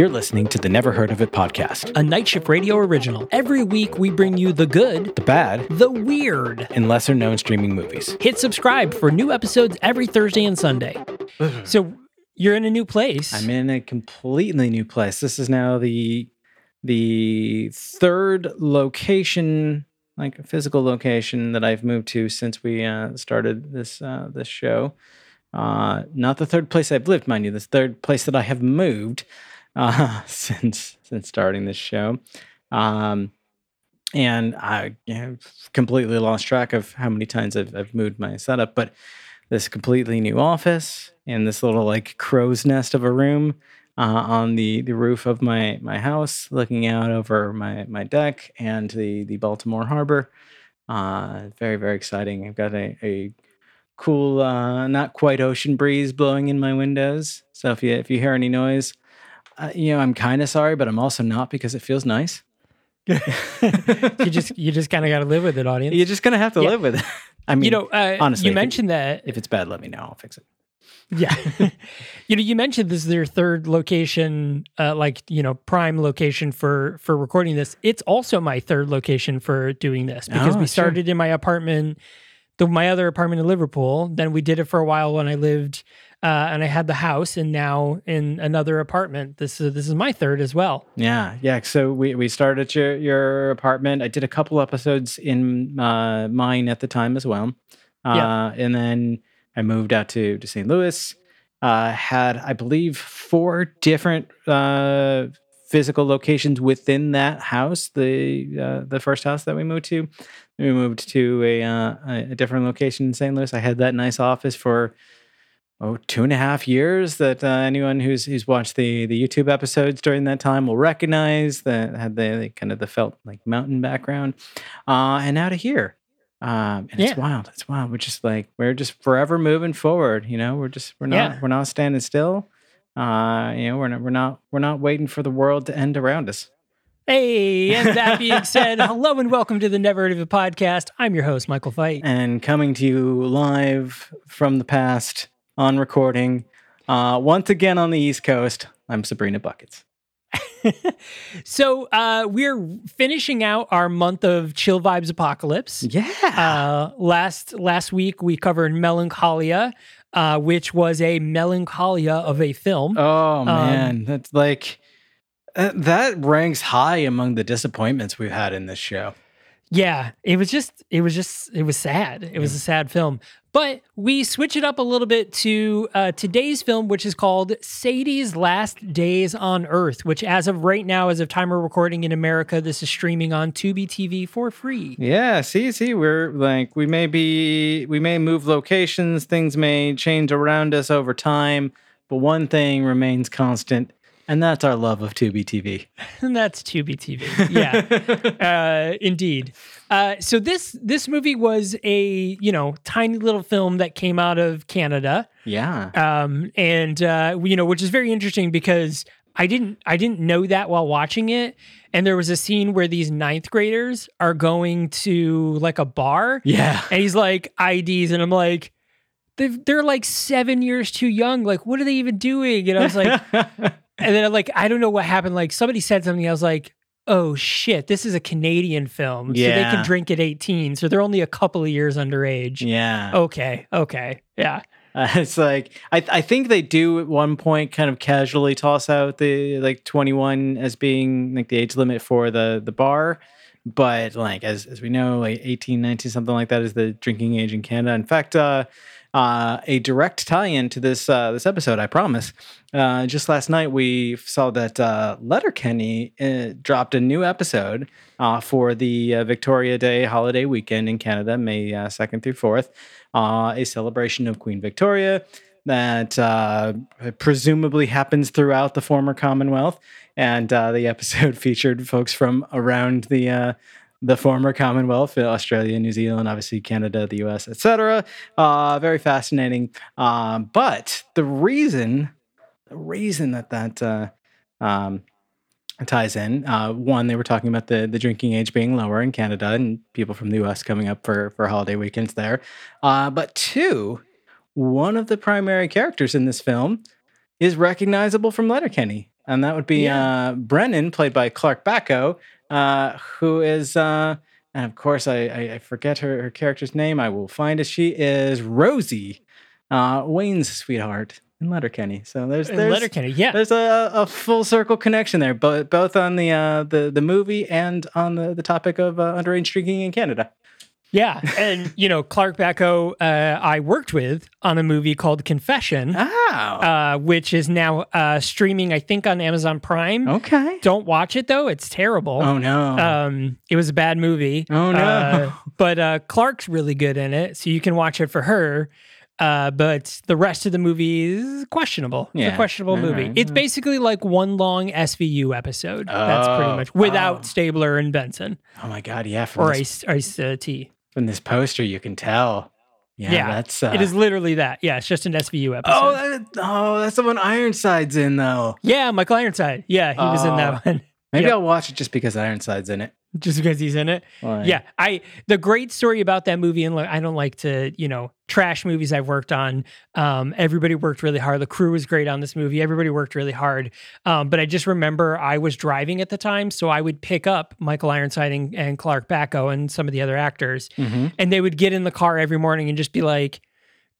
You're listening to the Never Heard of It podcast. a Night Shift Radio original. Every week we bring you the good, The bad the weird. and lesser known streaming movies. Hit subscribe for new episodes every Thursday and Sunday. so you're in a new place. I'm in a completely new place. This is now the the third location, like a physical location that I've moved to since we uh, started this uh, this show. Uh, not the third place I've lived, mind you. The third place that I have moved uh, since since starting this show. Um, and I know, completely lost track of how many times I've, I've moved my setup. But this completely new office and this little like crow's nest of a room uh, on the, the roof of my my house, looking out over my my deck and the the Baltimore Harbor. Uh, very very exciting. I've got a, a cool, uh, not quite ocean breeze blowing in my windows. So if you if you hear any noise, uh, you know I'm kind of sorry, but I'm also not because it feels nice. you just you just kind of got to live with it, audience. You're just gonna have to Yeah. live with it. I mean, you know, uh, honestly, you if it- mentioned that. if it's bad, let me know. I'll fix it. Yeah, you know, you mentioned this is your third location, uh, like you know, prime location for for recording this. It's also my third location for doing this because Oh, we sure. started in my apartment, the my other apartment in Liverpool. Then we did it for a while when I lived, uh, and I had the house, and now in another apartment. This is this is my third as well. Yeah, yeah. So we, we started at your, your apartment. I did a couple episodes in uh, mine at the time as well. Uh, Yeah. And then I moved out to, to St. Louis. Uh, had, I believe, four different uh, physical locations within that house. The uh, the first house that we moved to, we moved to a, uh, a a different location in St. Louis. I had that nice office for oh two and a half years that uh, anyone who's who's watched the the YouTube episodes during that time will recognize that had the, the kind of the felt like mountain background, uh, and out of here. Um, and it's wild. It's wild. We're just like we're just forever moving forward. You know, we're just we're not Yeah. we're not standing still. Uh, you know, we're not we're not we're not waiting for the world to end around us. Hey, and that being said, hello and welcome to the Never Heard of It podcast. I'm your host, Michael Fight. and coming to you live from the past on recording. Uh, once again on the East Coast, I'm Sabrina Buckets. So uh, we're finishing out our month of Chill Vibes Apocalypse. Yeah. Uh, last last week we covered Melancholia, uh, which was a melancholia of a film. oh man, that's like uh, that ranks high among the disappointments we've had in this show. Yeah, it was just it was just it was sad. It was a sad film. But we switch it up a little bit to uh, today's film, which is called Sadie's Last Days on Earth, which as of right now, as of time of recording in America, this is streaming on Tubi TV for free. Yeah, see, see, we're like we may be we may move locations, things may change around us over time, but one thing remains constant, and that's our love of Tubi TV. And that's Tubi TV. Yeah, uh, indeed. Uh, so this this movie was a you know tiny little film that came out of Canada, Yeah. um, and uh, you know which is very interesting because I didn't I didn't know that while watching it, and there was a scene where these ninth graders are going to like a bar, Yeah. and he's like IDs, and I'm like. They've, they're like seven years too young. Like, what are they even doing? And I was like, and then like I don't know what happened. Like somebody said something. I was like, oh shit, this is a Canadian film, so they can drink at 18. So they're only a couple of years underage. yeah. Okay, okay, yeah, Uh, it's like I I think they do at one point kind of casually toss out the like 21 as being like the age limit for the the bar, but like as as we know, like 18, 19, something like that is the drinking age in Canada. In fact, uh, uh, a direct tie-in to this uh, this episode, I promise. Uh, just last night, we saw that uh, Letterkenny uh, dropped a new episode for the Victoria Day holiday weekend in Canada, May 2nd through 4th, uh, a celebration of Queen Victoria that uh, presumably happens throughout the former Commonwealth. And uh, the episode featured folks from around the uh, the former Commonwealth, uh, Australia, New Zealand, obviously Canada, the US, etc. Uh, very fascinating. Um, but the reason, the reason that that uh, um, ties in, uh, one, they were talking about the the drinking age being lower in Canada and people from the US coming up for for holiday weekends there. Uh, but two, one of the primary characters in this film is recognizable from Letterkenny. and that would be Yeah. uh, Brennan, played by Clark Backo, uh, who is, uh, and of course, I, I, I forget her, her character's name. I will find it. She is Rosie, uh, Wayne's sweetheart in Letterkenny. So there's In there's Letterkenny, yeah. there's a, a full circle connection there, both both on the uh, the the movie and on the, the topic of uh, underage drinking in Canada. Yeah. And, you know, Clark Backo, uh, I worked with on a movie called Confession, Oh, uh, which is now uh, streaming, I think, on Amazon Prime. okay. Don't watch it, though. It's terrible. Oh no. Um, it was a bad movie. oh no. Uh, but uh, Clark's really good in it, so you can watch it for her. Uh, but the rest of the movie is questionable. It's a Yeah. questionable All movie. right. It's basically like one long SVU episode. That's pretty Oh. much without Oh. Stabler and Benson oh my god. Yeah. Or Ice Ice uh, T. from this poster, you can tell. Yeah. Yeah, That's. Uh, it is literally that. Yeah, it's just an SVU episode. Oh, that, oh, that's the one Ironside's in though. yeah, Michael Ironside. Yeah, he was in Oh. that one. Maybe Yep. I'll watch it just because Ironside's in it. just because he's in it. Yeah, I the great story about that movie, and I don't like to you know trash movies I've worked on. Um, everybody worked really hard. The crew was great on this movie. Everybody worked really hard. Um, but I just remember I was driving at the time, so I would pick up Michael Ironside and, and Clark Backo and some of the other actors, Mhm. and they would get in the car every morning and just be like.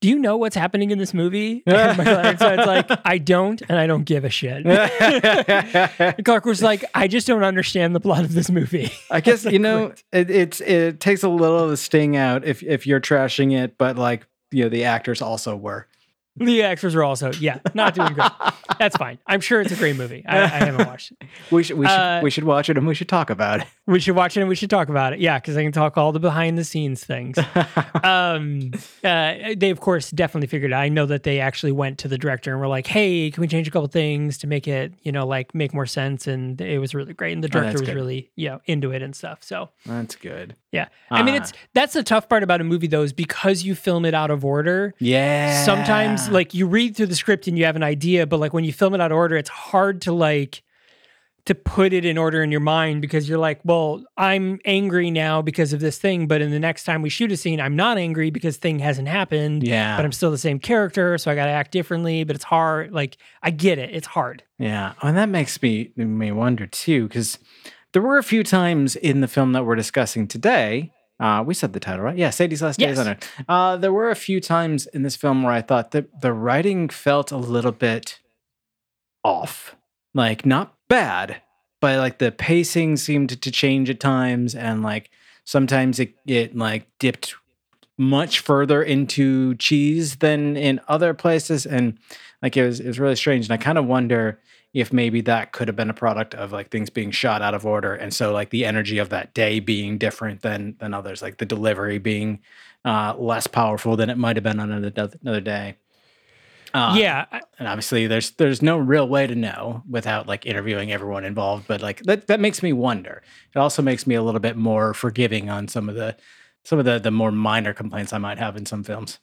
Do you know what's happening in this movie? And Ironside's like, I don't, and I don't give a shit. Clark was like, I just don't understand the plot of this movie. I guess you know it, it's it takes a little of the sting out if if you're trashing it, but like you know the actors also were. The extras are also, yeah, not doing great. That's fine. I'm sure it's a great movie. I, I haven't watched it. We should we should Uh, we should watch it and we should talk about it. We should watch it and we should talk about it. Yeah, because I can talk all the behind the scenes things. um, uh, they, of course, definitely figured out. I know that they actually went to the director and were like, hey, can we change a couple things to make it, you know, like make more sense? And it was really great. And the Oh, director that's was good. really, you know, into it and stuff. So, That's good. yeah. I mean, Ah. it's that's the tough part about a movie, though, is because you film it out of order. Yeah. sometimes like you read through the script and you have an idea but like when you film it out of order it's hard to like to put it in order in your mind because you're like well i'm angry now because of this thing but in the next time we shoot a scene i'm not angry because thing hasn't happened Yeah. but i'm still the same character so i gotta act differently but it's hard like i get it it's hard Yeah, oh, and that makes me me wonder too, because there were a few times in the film that we're discussing today. Uh, we said the title right. Yeah, Sadie's Last Days Yes. on Earth. Uh, there were a few times in this film where I thought that the writing felt a little bit off, like not bad, but like the pacing seemed to change at times, and like sometimes it it like dipped much further into cheese than in other places, and like it was it was really strange and i kind of wonder if maybe that could have been a product of like things being shot out of order and so like the energy of that day being different than than others like the delivery being uh less powerful than it might have been on another, another day. Uh, yeah and obviously there's there's no real way to know without like interviewing everyone involved but like that that makes me wonder. It also makes me a little bit more forgiving on some of the some of the the more minor complaints i might have in some films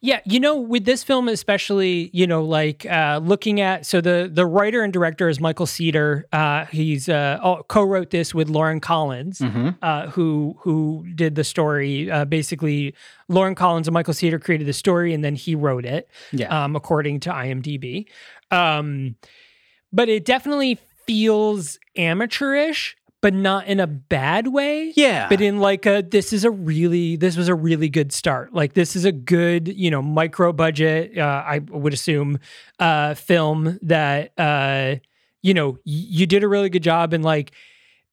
Yeah, you know, with this film especially, you know, like uh, looking at so the the writer and director is Michael Seater. Uh, he's uh, oh, co-wrote this with Lauren Collins, mm-hmm. uh, who who did the story. Uh, basically, Lauren Collins and Michael Seater created the story, and then he wrote it, yeah um, according to IMDb. Um, but it definitely feels amateurish, but not in a bad way yeah. but in like a this is a really this was a really good start. Like this is a good you know micro budget uh, i would assume uh film that uh you know y- you did a really good job. And like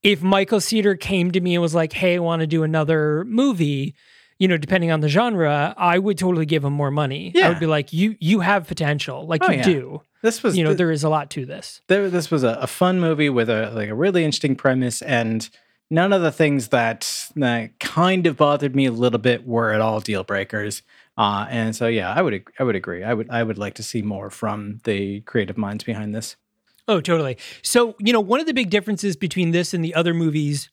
if michael seater came to me and was like hey i want to do another movie you know depending on the genre i would totally give him more money. I would be like you you have potential. Like Oh, you yeah. do. This was you know the- there is a lot to this. There, this was a, a fun movie with a like a really interesting premise and none of the things that that kind of bothered me a little bit were at all deal breakers. Uh, and so yeah i would i would agree. I would i would like to see more from the creative minds behind this. Oh, totally. So, you know, one of the big differences between this and the other movies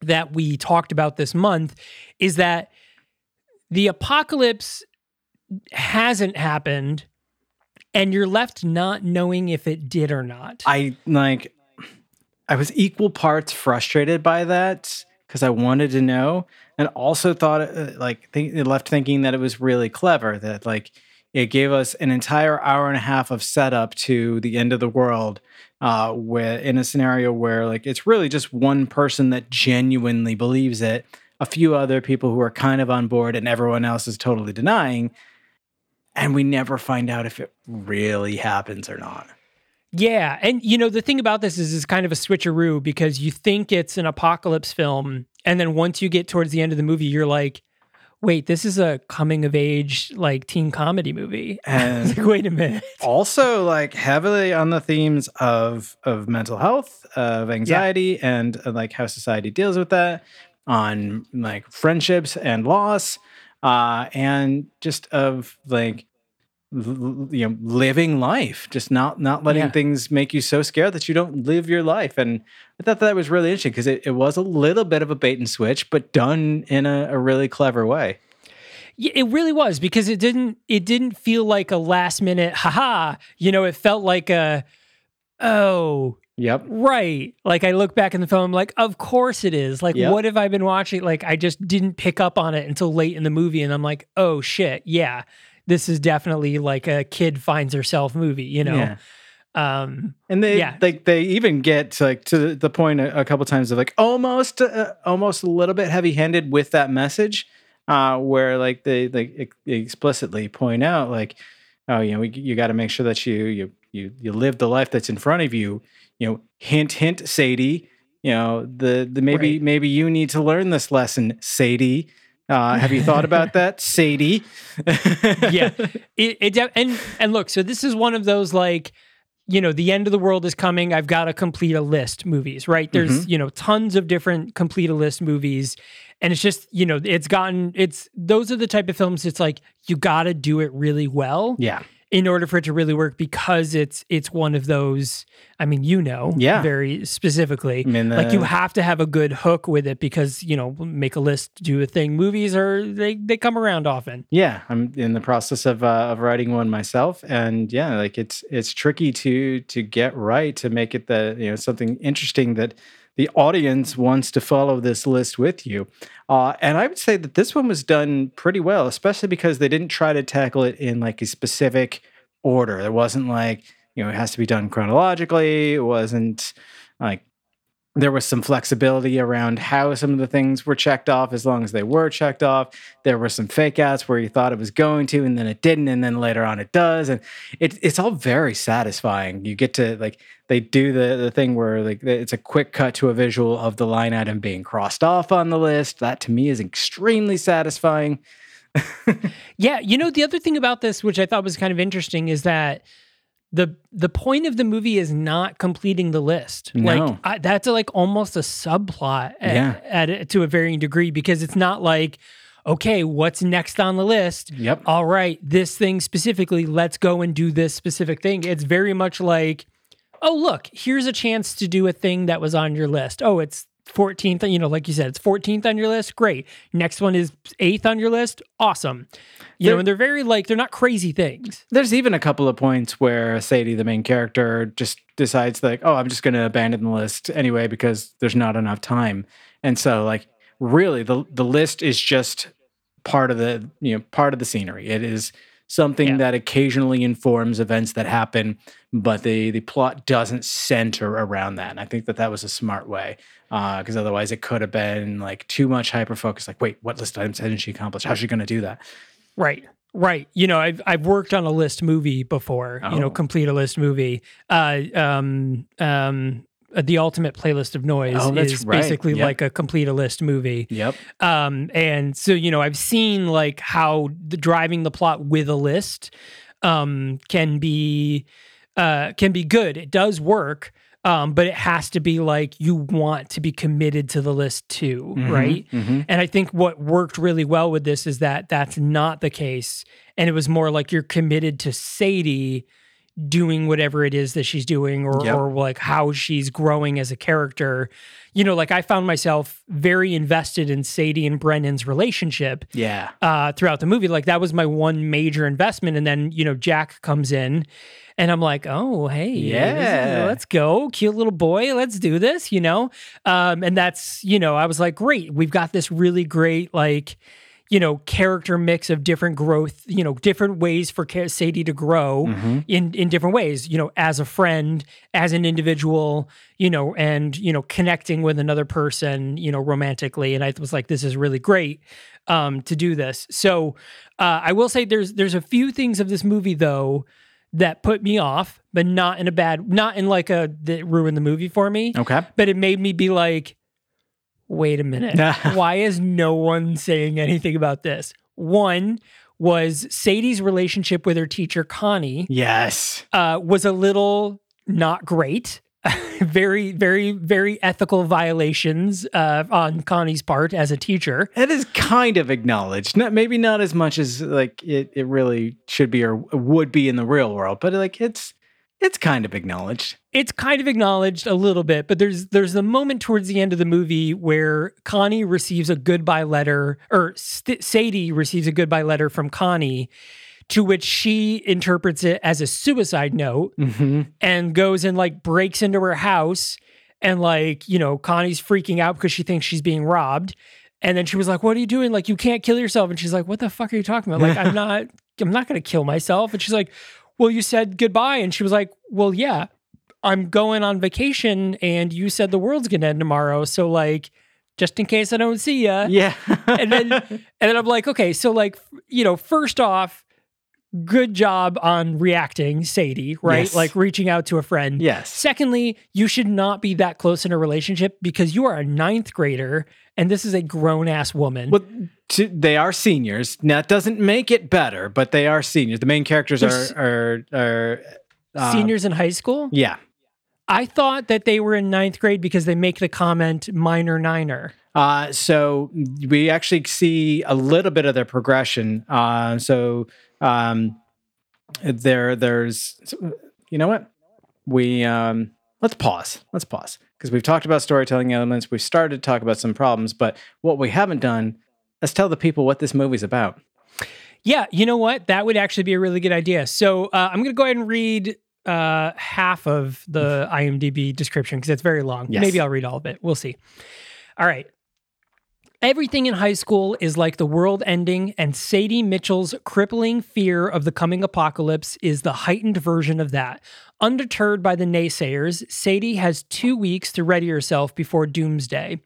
that we talked about this month is that the apocalypse hasn't happened and you're left not knowing if it did or not. i like i was equal parts frustrated by that because i wanted to know and also thought uh, like left thinking that it was really clever that like it gave us an entire hour and a half of setup to the end of the world uh, where in a scenario where like it's really just one person that genuinely believes it, a few other people who are kind of on board, and everyone else is totally denying. And we never find out if it really happens or not. Yeah, and you know the thing about this is it's kind of a switcheroo because you think it's an apocalypse film, and then once you get towards the end of the movie, you're like, "Wait, this is a coming of age like teen comedy movie." And like, wait a minute. also like heavily on the themes of of mental health, of anxiety, and uh, like how society deals with that, on like friendships and loss, uh, and just of like l- you know living life just not not letting Yeah. things make you so scared that you don't live your life and i thought that was really interesting because it, it was a little bit of a bait and switch but done in a, a really clever way Yeah, it really was because it didn't it didn't feel like a last minute haha. You know, it felt like a oh yep right. Like I look back in the film, I'm like, of course it is. Like, Yep. what have I been watching? Like, I just didn't pick up on it until late in the movie, and I'm like, oh shit, yeah, this is definitely like a kid finds herself movie. You know, Yeah. um, and they Yeah. like they even get to, like to the point a, a couple times of like almost uh, almost a little bit heavy handed with that message uh where like they like explicitly point out like oh you know we, you got to make sure that you you you you live the life that's in front of you you know hint hint sadie you know the the maybe Right. maybe you need to learn this lesson sadie uh have you thought about that sadie yeah, it, it de- and and look, so this is one of those like, you know, the end of the world is coming. I've got to complete a list movies, right? There's you know tons of different complete a list movies, and it's just you know it's gotten it's those are the type of films. It's like you got to do it really well yeah in order for it to really work because it's it's one of those. I mean, you know, Yeah. very specifically. I mean, like you have to have a good hook with it because you know make a list, do a thing. Movies are they they come around often. Yeah, I'm in the process of uh, of writing one myself, and yeah, like it's it's tricky to to get right to make it the you know something interesting that the audience wants to follow this list with you. Uh, and I would say that this one was done pretty well, especially because they didn't try to tackle it in like a specific order. It wasn't like you know it has to be done chronologically. It wasn't like there was some flexibility around how some of the things were checked off as long as they were checked off. There were some fake outs where you thought it was going to and then it didn't and then later on it does. And it, it's all very satisfying. You get to like they do the, the thing where like it's a quick cut to a visual of the line item being crossed off on the list. That to me is extremely satisfying. Yeah, you know the other thing about this, which I thought was kind of interesting, is that the the point of the movie is not completing the list. No. Like I, that's like almost a subplot at, Yeah. at a- to a varying degree because it's not like okay, what's next on the list? Yep. All right, this thing specifically, let's go and do this specific thing. It's very much like, oh look, here's a chance to do a thing that was on your list. Oh, it's 14th, you know, like you said, it's 14th on your list. Great. Next one is 8th on your list. Awesome. You There- know, and they're very like they're not crazy things. There's even a couple of points where Sadie, the main character, just decides like, oh, I'm just going to abandon the list anyway because there's not enough time. And so, like, really, the the list is just part of the you know part of the scenery. It is something Yeah. that occasionally informs events that happen, but the the plot doesn't center around that. And I think that that was a smart way because otherwise it could have been like too much hyper focus. Like, wait, what list items hasn't she accomplished? How's she going to do that? Right. Right. You know, I've I've worked on a list movie before, you know, Oh. complete a list movie. Uh um um uh, the ultimate playlist of noise Oh, is right. basically Yep. like a complete a list movie. Yep. Um, and so, you know, I've seen like how the driving the plot with a list um, can be uh, can be good. It does work, um, but it has to be like you want to be committed to the list too, right? mhm. And I think what worked really well with this is that that's not the case, and it was more like you're committed to Sadie doing whatever it is that she's doing or, Yep. or like how she's growing as a character. You know, like I found myself very invested in Sadie and Brennan's relationship Yeah. uh, throughout the movie. Like that was my one major investment. And then, you know, Jack comes in and I'm like, oh, hey, this is- Yeah. let's go. Cute little boy. Let's do this, you know? Um, and that's, you know, I was like, great. We've got this really great, like, you know character mix of different growth you know different ways for sadie to grow Mm-hmm. in in different ways you know as a friend as an individual you know and you know connecting with another person you know romantically and i was like this is really great um to do this so uh i will say there's there's a few things of this movie though that put me off but not in a bad not in like a that ruined the movie for me Okay. but it made me be like, wait a minute. Why is no one saying anything about this? One was Sadie's relationship with her teacher, Connie, Yes. uh, was a little not great. very, very, very ethical violations uh, on Connie's part as a teacher. That is kind of acknowledged. Not maybe not as much as like it, it really should be or would be in the real world, but like it's it's kind of acknowledged. It's kind of acknowledged a little bit, but there's there's the moment towards the end of the movie where Connie receives a goodbye letter, or St- Sadie receives a goodbye letter from Connie, to which she interprets it as a suicide note Mm-hmm. and goes and like breaks into her house and like you know Connie's freaking out because she thinks she's being robbed. And then she was like, "What are you doing? Like, you can't kill yourself." And she's like, "What the fuck are you talking about? Like, I'm not, I'm not going to kill myself." And she's like, "Well, you said goodbye." And she was like, "Well, yeah, I'm going on vacation, and you said the world's going to end tomorrow. So, like, just in case I don't see ya." Yeah. and then and then I'm like, okay, so like you know, first off, good job on reacting, Sadie, right? Yes. Like reaching out to a friend. yes. Secondly, you should not be that close in a relationship because you are a ninth grader and this is a grown ass woman. Well, to, they are seniors. Now, that doesn't make it better, but they are seniors. The main characters There's- are are are uh, Seniors in high school? Yeah. I thought that they were in ninth grade because they make the comment minor niner. Uh, so we actually see a little bit of their progression. Uh, so um, there, there's, you know what? We um, let's pause. Let's pause because we've talked about storytelling elements. We've started to talk about some problems, but what we haven't done is tell the people what this movie's about. Yeah, you know what? That would actually be a really good idea. So uh, I'm going to go ahead and read uh, half of the IMDb description because it's very long. Yes. Maybe I'll read all of it. We'll see. All right. Everything in high school is like the world ending, and Sadie Mitchell's crippling fear of the coming apocalypse is the heightened version of that. Undeterred by the naysayers, Sadie has two weeks to ready herself before doomsday.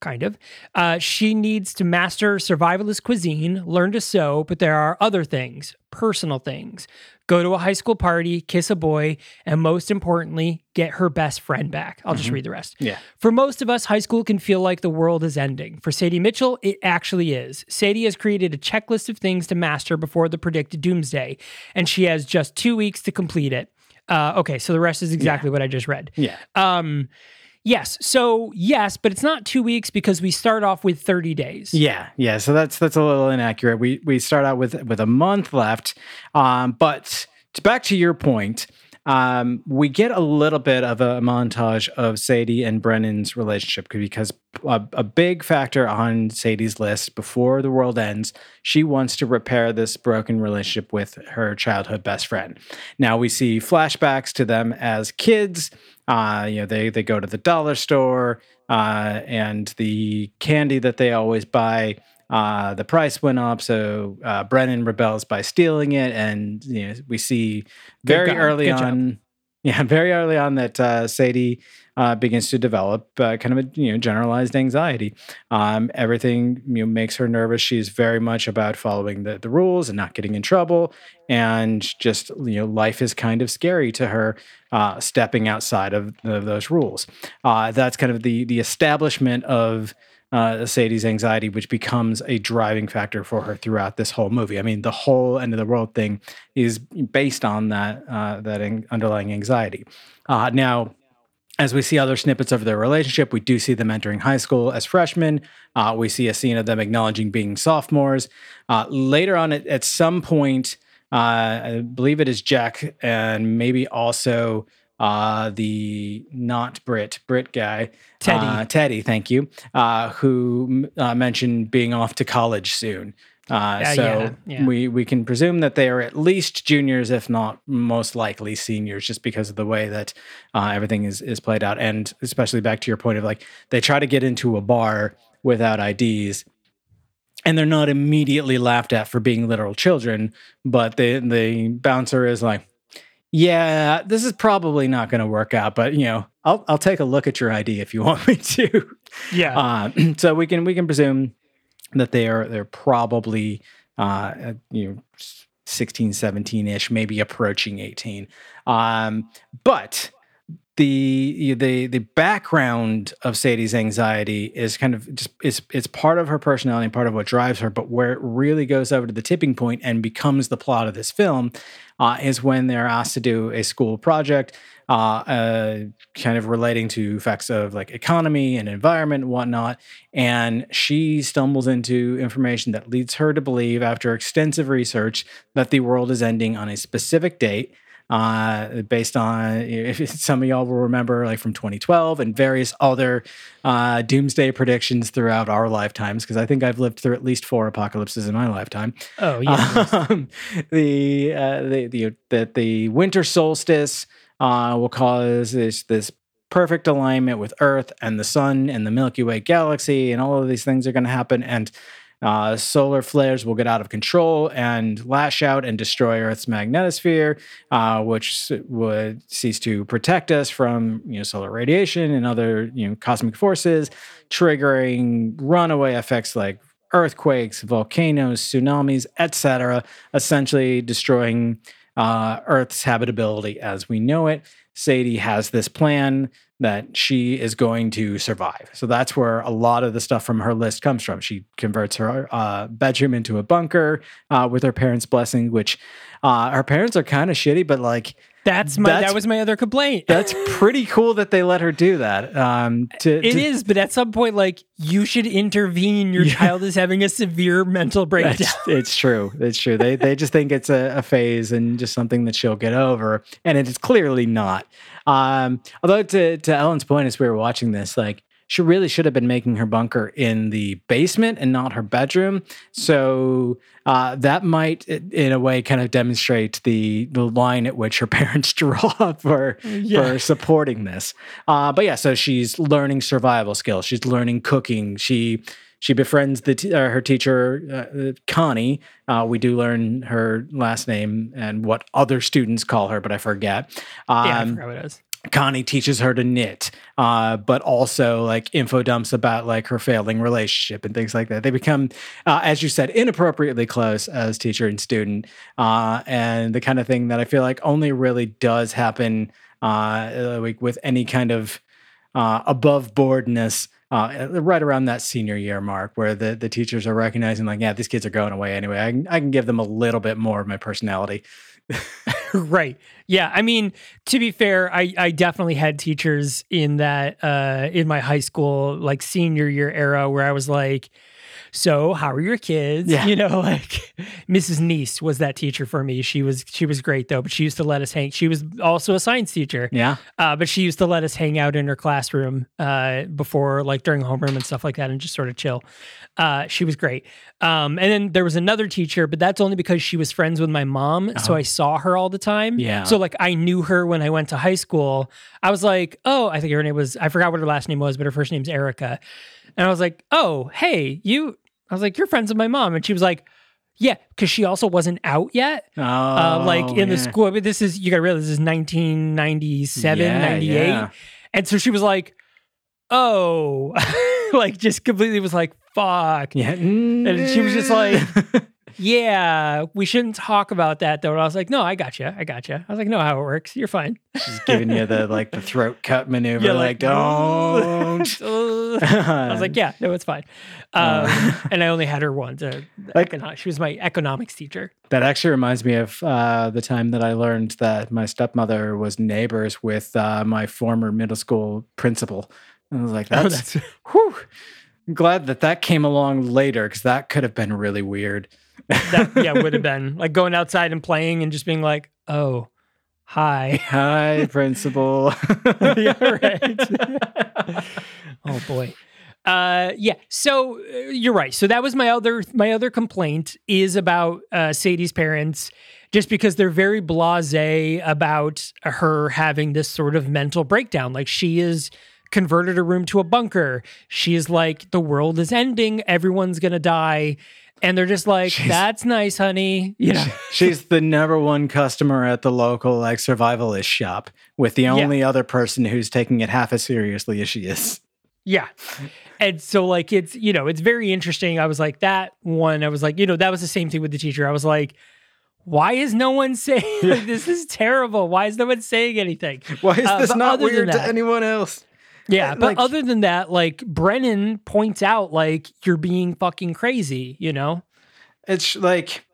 Kind of. Uh, she needs to master survivalist cuisine, learn to sew, but there are other things, personal things. Go to a high school party, kiss a boy, and most importantly, get her best friend back. I'll just read the rest. Yeah. For most of us, high school can feel like the world is ending. For Sadie Mitchell, it actually is. Sadie has created a checklist of things to master before the predicted doomsday, and she has just two weeks to complete it. Uh, okay, so the rest is exactly what I just read. Yeah. Um, yes, so yes, but it's not two weeks because we start off with 30 days. Yeah, yeah. So that's that's a little inaccurate. We we start out with with a month left, um, but to, back to your point, um, we get a little bit of a montage of Sadie and Brennan's relationship because a, a big factor on Sadie's list before the world ends, she wants to repair this broken relationship with her childhood best friend. Now we see flashbacks to them as kids. Uh, you know, they they go to the dollar store, uh, and the candy that they always buy. Uh, the price went up, so uh, Brennan rebels by stealing it, and you know we see very early Good job. on, yeah, very early on that uh, Sadie uh, begins to develop uh, kind of a you know generalized anxiety. Um, everything you know makes her nervous. She's very much about following the the rules and not getting in trouble, and just you know life is kind of scary to her. Uh, stepping outside of, those rules, uh, that's kind of the the establishment of uh, Sadie's anxiety, which becomes a driving factor for her throughout this whole movie. I mean, the whole end of the world thing is based on that uh, that an- underlying anxiety. Uh, now, as we see other snippets of their relationship, we do see them entering high school as freshmen. Uh, we see a scene of them acknowledging being sophomores. Uh, later on, at, at some point, uh, I believe it is Jack and maybe also uh, the not Brit Brit guy, Teddy. uh, Teddy, thank you, uh, who uh, mentioned being off to college soon. Uh, Yeah, so yeah, yeah. we we can presume that they are at least juniors, if not most likely seniors, just because of the way that uh, everything is is played out, and especially back to your point of like they try to get into a bar without IDs. and they're not immediately laughed at for being literal children, but the the bouncer is like, "Yeah, this is probably not going to work out, but you know, I'll I'll take a look at your ID if you want me to." Yeah. Uh, so we can we can presume that they are they're probably uh, uh, you know 16 17 ish maybe approaching 18 um, but the the the background of Sadie's anxiety is kind of just it's it's part of her personality and part of what drives her. But where it really goes over to the tipping point and becomes the plot of this film uh, is when they're asked to do a school project, uh, uh, kind of relating to effects of like economy and environment and whatnot. And she stumbles into information that leads her to believe, after extensive research, that the world is ending on a specific date uh, based on if some of y'all will remember, like from 2012 and various other uh, doomsday predictions throughout our lifetimes. Because I think I've lived through at least four apocalypses in my lifetime. Oh yeah. Um, the uh, the the that the winter solstice uh, will cause this this perfect alignment with Earth and the Sun and the Milky Way galaxy, and all of these things are going to happen. And uh, solar flares will get out of control and lash out and destroy Earth's magnetosphere, uh, which would cease to protect us from you know solar radiation and other you know cosmic forces, triggering runaway effects like earthquakes, volcanoes, tsunamis, etc., essentially destroying uh, Earth's habitability as we know it. Sadie has this plan that she is going to survive. So that's where a lot of the stuff from her list comes from. She converts her uh, bedroom into a bunker uh, with her parents' blessing, which uh, her parents are kind of shitty, but like that's my that's- that was my other complaint. that's pretty cool that they let her do that. Um, to, It to- is, but at some point, like you should intervene. Your child is having a severe mental breakdown. It's, it's true. It's true. They they just think it's a, a phase and just something that she'll get over, and it is clearly not. Um, although to to Ellen's point, as we were watching this, like she really should have been making her bunker in the basement and not her bedroom. So uh, that might, in a way, kind of demonstrate the the line at which her parents draw for Yeah. for supporting this. Uh, but yeah, so she's learning survival skills. She's learning cooking. She she befriends the t- uh, her teacher uh, Connie. Uh, we do learn her last name and what other students call her, but I forget. Um, yeah, I forgot what it is. Connie teaches her to knit, uh, but also like info dumps about like her failing relationship and things like that. They become, uh, as you said, inappropriately close as teacher and student, uh, and the kind of thing that I feel like only really does happen uh, like with any kind of uh, above boardness. Uh, right around that senior year mark, where the, the teachers are recognizing, like, yeah, these kids are going away anyway. I can, I can give them a little bit more of my personality. right. Yeah. I mean, to be fair, I, I definitely had teachers in that uh in my high school, like senior year era where I was like, so how are your kids? Yeah. You know, like Mrs. Neese was that teacher for me. She was she was great though, but she used to let us hang. She was also a science teacher. Yeah. Uh, but she used to let us hang out in her classroom uh, before, like during homeroom and stuff like that, and just sort of chill. Uh, she was great. Um, and then there was another teacher, but that's only because she was friends with my mom, so I saw her all the time. Uh-huh. Yeah. So like I knew her when I went to high school. I was like, oh, I think her name was I forgot what her last name was, but her first name's Erica. And I was like, oh, hey, you. I was like, you're friends with my mom, and she was like. Yeah, because she also wasn't out yet. Oh, Uh, like in the yeah. school. But this is you gotta realize this is 1997, Yeah, 98. yeah. And so she was like, oh, like just completely was like, fuck. Yeah. And she was just like, yeah, we shouldn't talk about that though. And I was like, no, I got you. I got you. I was like, no, how it works. You're fine. She's giving you the like the throat cut maneuver, Yeah, like, like, don't. I was like, yeah, no, it's fine. Um, and I only had her once. Uh, Like- she was my economics teacher. that actually reminds me of uh, the time that I learned that my stepmother was neighbors with uh, my former middle school principal. I was like, Oh, that's, whew. I'm glad that that came along later because that could have been really weird. that yeah would have been like going outside and playing and just being like, oh, hi. Hi, principal. yeah, right. oh boy. Uh, yeah. So uh, you're right. So that was my other my other complaint is about uh, Sadie's parents, just because they're very blasé about her having this sort of mental breakdown. Like she is converted her room to a bunker. She's like, the world is ending, everyone's gonna die. And they're just like, that's nice, honey. You know, She's the number one customer at the local like survivalist shop with the only other person who's taking it half as seriously as she is. Yeah. And so like it's, you know, it's very interesting. I was like that one, I was like, you know, that was the same thing with the teacher. I was like, why is no one saying like, this is terrible? Why is no one saying anything? Why is Uh, this not weird to anyone else? Yeah, but like- other than that, like Brennan points out like you're being fucking crazy, you know? It's like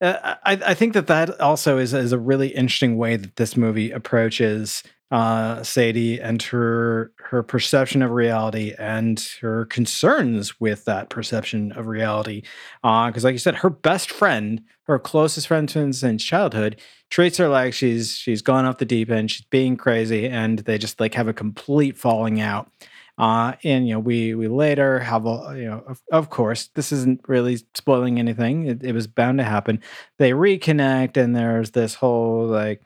uh, I, I think that that also is, is a really interesting way that this movie approaches uh, Sadie and her her perception of reality and her concerns with that perception of reality. Because, like you said, her best friend, her closest friend since, since childhood, treats her like she's she's gone off the deep end. She's being crazy, and they just like have a complete falling out. Uh, and you know, we we later have a you know, of, of course, this isn't really spoiling anything. It, it was bound to happen. They reconnect, and there's this whole like,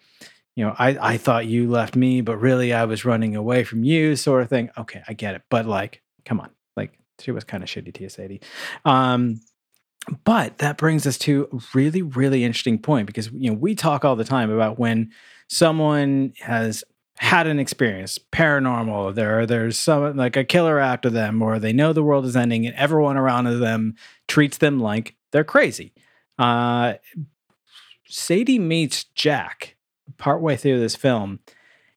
you know, I I thought you left me, but really I was running away from you, sort of thing. Okay, I get it, but like, come on, like she was kind of shitty to you, Sadie. Um, but that brings us to a really really interesting point because you know we talk all the time about when someone has had an experience paranormal there there's some like a killer after them or they know the world is ending and everyone around them treats them like they're crazy. Uh sadie meets jack partway through this film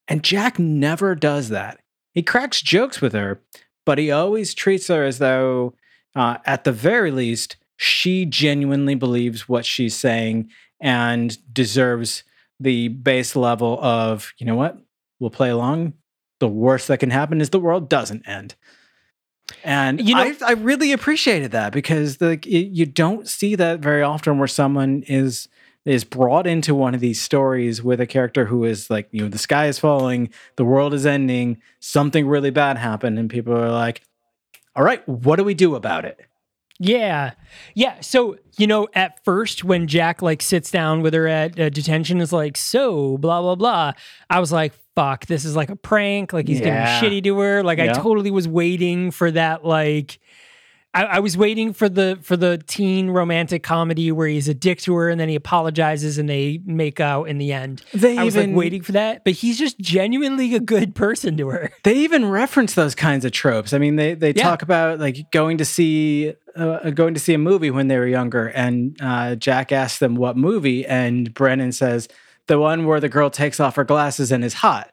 and jack never does that. He cracks jokes with her but he always treats her as though uh, at the very least she genuinely believes what she's saying and deserves the base level of you know what we'll play along. The worst that can happen is the world doesn't end. And You know- I, I really appreciated that because y- you don't see that very often where someone is is brought into one of these stories with a character who is like you know the sky is falling, the world is ending, something really bad happened, and people are like, "All right, what do we do about it?" Yeah. Yeah. So, you know, at first when Jack like sits down with her at uh, detention is like, so blah, blah, blah. I was like, fuck, this is like a prank. Like he's Yeah. getting shitty to her. Like I totally was waiting for that. Like, I, I was waiting for the for the teen romantic comedy where he's a dick to her and then he apologizes and they make out in the end. They I was even like waiting for that, but he's just genuinely a good person to her. they even reference those kinds of tropes. I mean, they they Yeah. talk about like going to see uh, going to see a movie when they were younger, and uh, Jack asks them what movie, and Brennan says the one where the girl takes off her glasses and is hot.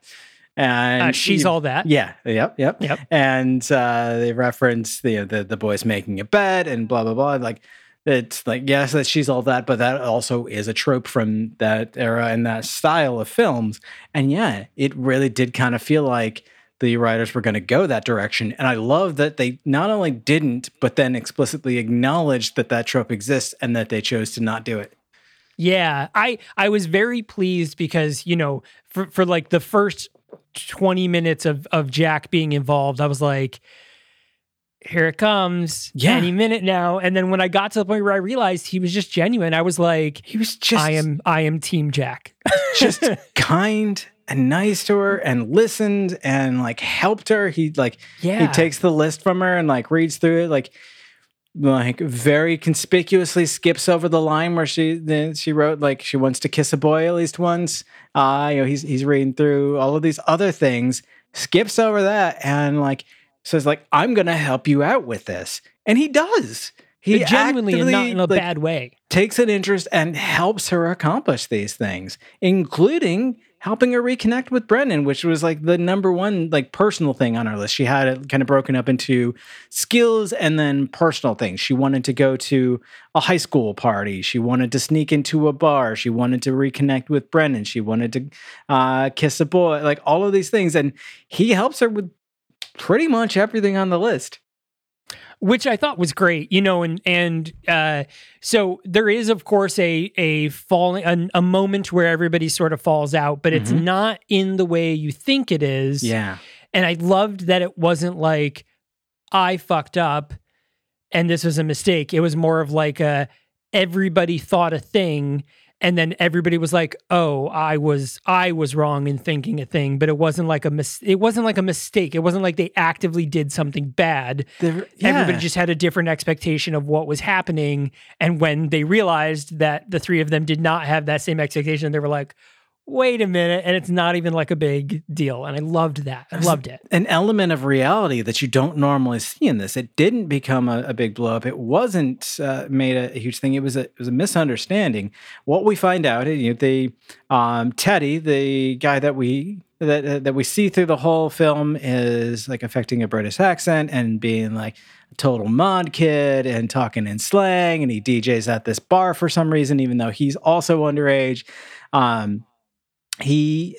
And Uh, she's you- all that. yeah, yep, yep, Yep. And uh, they reference the, the the boys making a bed and blah blah blah. Like it's like yes, that she's all that, but that also is a trope from that era and that style of films. And yeah, it really did kind of feel like the writers were going to go that direction. And I love that they not only didn't, but then explicitly acknowledged that that trope exists and that they chose to not do it. Yeah, I I was very pleased because you know for for like the first twenty minutes of of Jack being involved, I was like, here it comes, Yeah. any minute now. And then when I got to the point where I realized he was just genuine, I was like, He was just I am I am Team Jack. just kind and nice to her and listened and like helped her. He like Yeah. he takes the list from her and like reads through it like like very conspicuously skips over the line where she then she wrote like she wants to kiss a boy at least once. Uh you know he's he's reading through all of these other things, skips over that and like says like I'm going to help you out with this. And he does. He But genuinely and not in a like, bad way. takes an interest and helps her accomplish these things, including helping her reconnect with Brennan, which was like the number one like personal thing on her list. She had it kind of broken up into skills and then personal things. She wanted to go to a high school party. She wanted to sneak into a bar. She wanted to reconnect with Brennan. She wanted to uh, kiss a boy. Like all of these things, and he helps her with pretty much everything on the list. Which I thought was great, you know, and and uh, so there is, of course, a a falling a, a moment where everybody sort of falls out, but it's Mhm. not in the way you think it is. Yeah. and I loved that it wasn't like I fucked up and this was a mistake. It was more of like a everybody thought a thing and then everybody was like, "Oh, I was I was wrong in thinking a thing," but it wasn't like a mis- it wasn't like a mistake. It wasn't like they actively did something bad. There- Everybody just had a different expectation of what was happening, and when they realized that the three of them did not have that same expectation, they were like, "Wait a minute!" And it's not even like a big deal. And I loved that. I loved it. an element of reality that you don't normally see in this. It didn't become a, a big blow up. It wasn't uh, made a, a huge thing. It was a it was a misunderstanding. What we find out, you know, the um, Teddy, the guy that we that uh, that we see through the whole film, is like affecting a British accent and being like a total mod kid and talking in slang, and he DJs at this bar for some reason, even though he's also underage. Um, he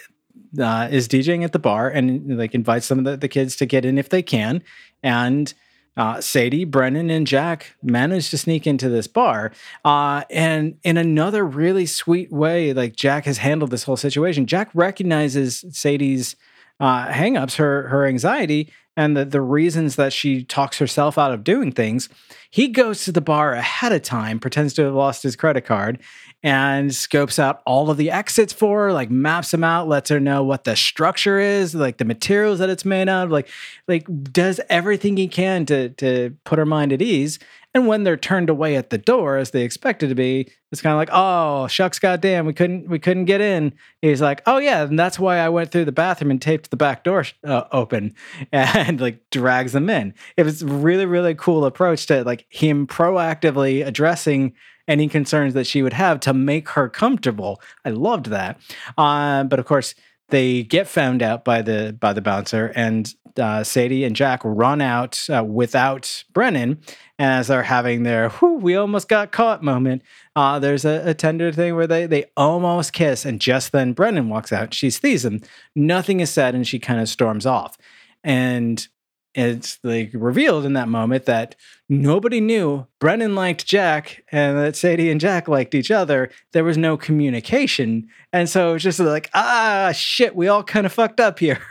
uh, is DJing at the bar and like invites some of the, the kids to get in if they can. And uh, Sadie, Brennan, and Jack manage to sneak into this bar. Uh, and in another really sweet way, like Jack has handled this whole situation. Jack recognizes Sadie's uh, hangups, her her anxiety, and the the reasons that she talks herself out of doing things. He goes to the bar ahead of time, pretends to have lost his credit card, and scopes out all of the exits for her, like maps them out, lets her know what the structure is, like the materials that it's made out of, like like does everything he can to to put her mind at ease. And when they're turned away at the door as they expected to be, it's kind of like, oh shucks, goddamn, we couldn't we couldn't get in. He's like, oh yeah, and that's why I went through the bathroom and taped the back door uh, open, and like drags them in. It was really really cool approach to like him proactively addressing any concerns that she would have to make her comfortable. I loved that. Uh, but of course, they get found out by the by the bouncer, and uh, Sadie and Jack run out uh, without Brennan. As they're having their "whew, we almost got caught" moment, uh, there's a, a tender thing where they they almost kiss, and just then Brennan walks out. She sees him. Nothing is said, and she kind of storms off. And it's like revealed in that moment that nobody knew Brennan liked Jack and that Sadie and Jack liked each other. There was no communication. And so it's just like, ah, shit, we all kind of fucked up here.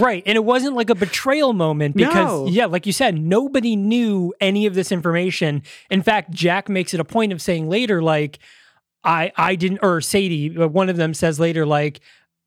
Right. And it wasn't like a betrayal moment because, No. yeah, like you said, nobody knew any of this information. In fact, Jack makes it a point of saying later, like, I, I didn't, or Sadie, uh, one of them says later, like,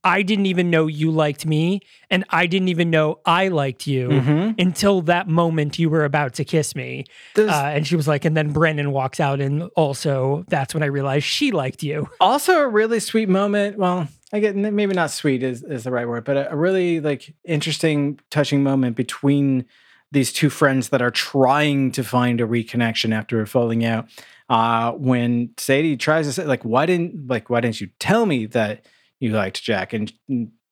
I didn't even know you liked me, and I didn't even know I liked you Mhm. until that moment you were about to kiss me. Uh, and she was like, and then Brennan walks out, and also that's when I realized she liked you. also a really sweet moment. Well, I get maybe not sweet is, is the right word, but a, a really like interesting, touching moment between these two friends that are trying to find a reconnection after falling out. Uh, when Sadie tries to say, like, why didn't like why didn't you tell me that you liked Jack? And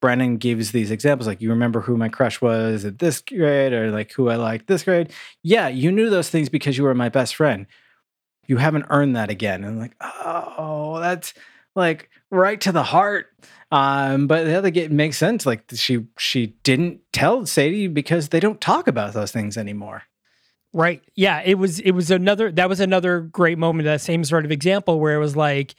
Brennan gives these examples, like you remember who my crush was at this grade, or like who I liked this grade. Yeah, you knew those things because you were my best friend. You haven't earned that again. And like, oh, that's like right to the heart. Um, but the other get makes sense. Like she she didn't tell Sadie because they don't talk about those things anymore. Right. Yeah. It was it was another that was another great moment, that same sort of example where it was like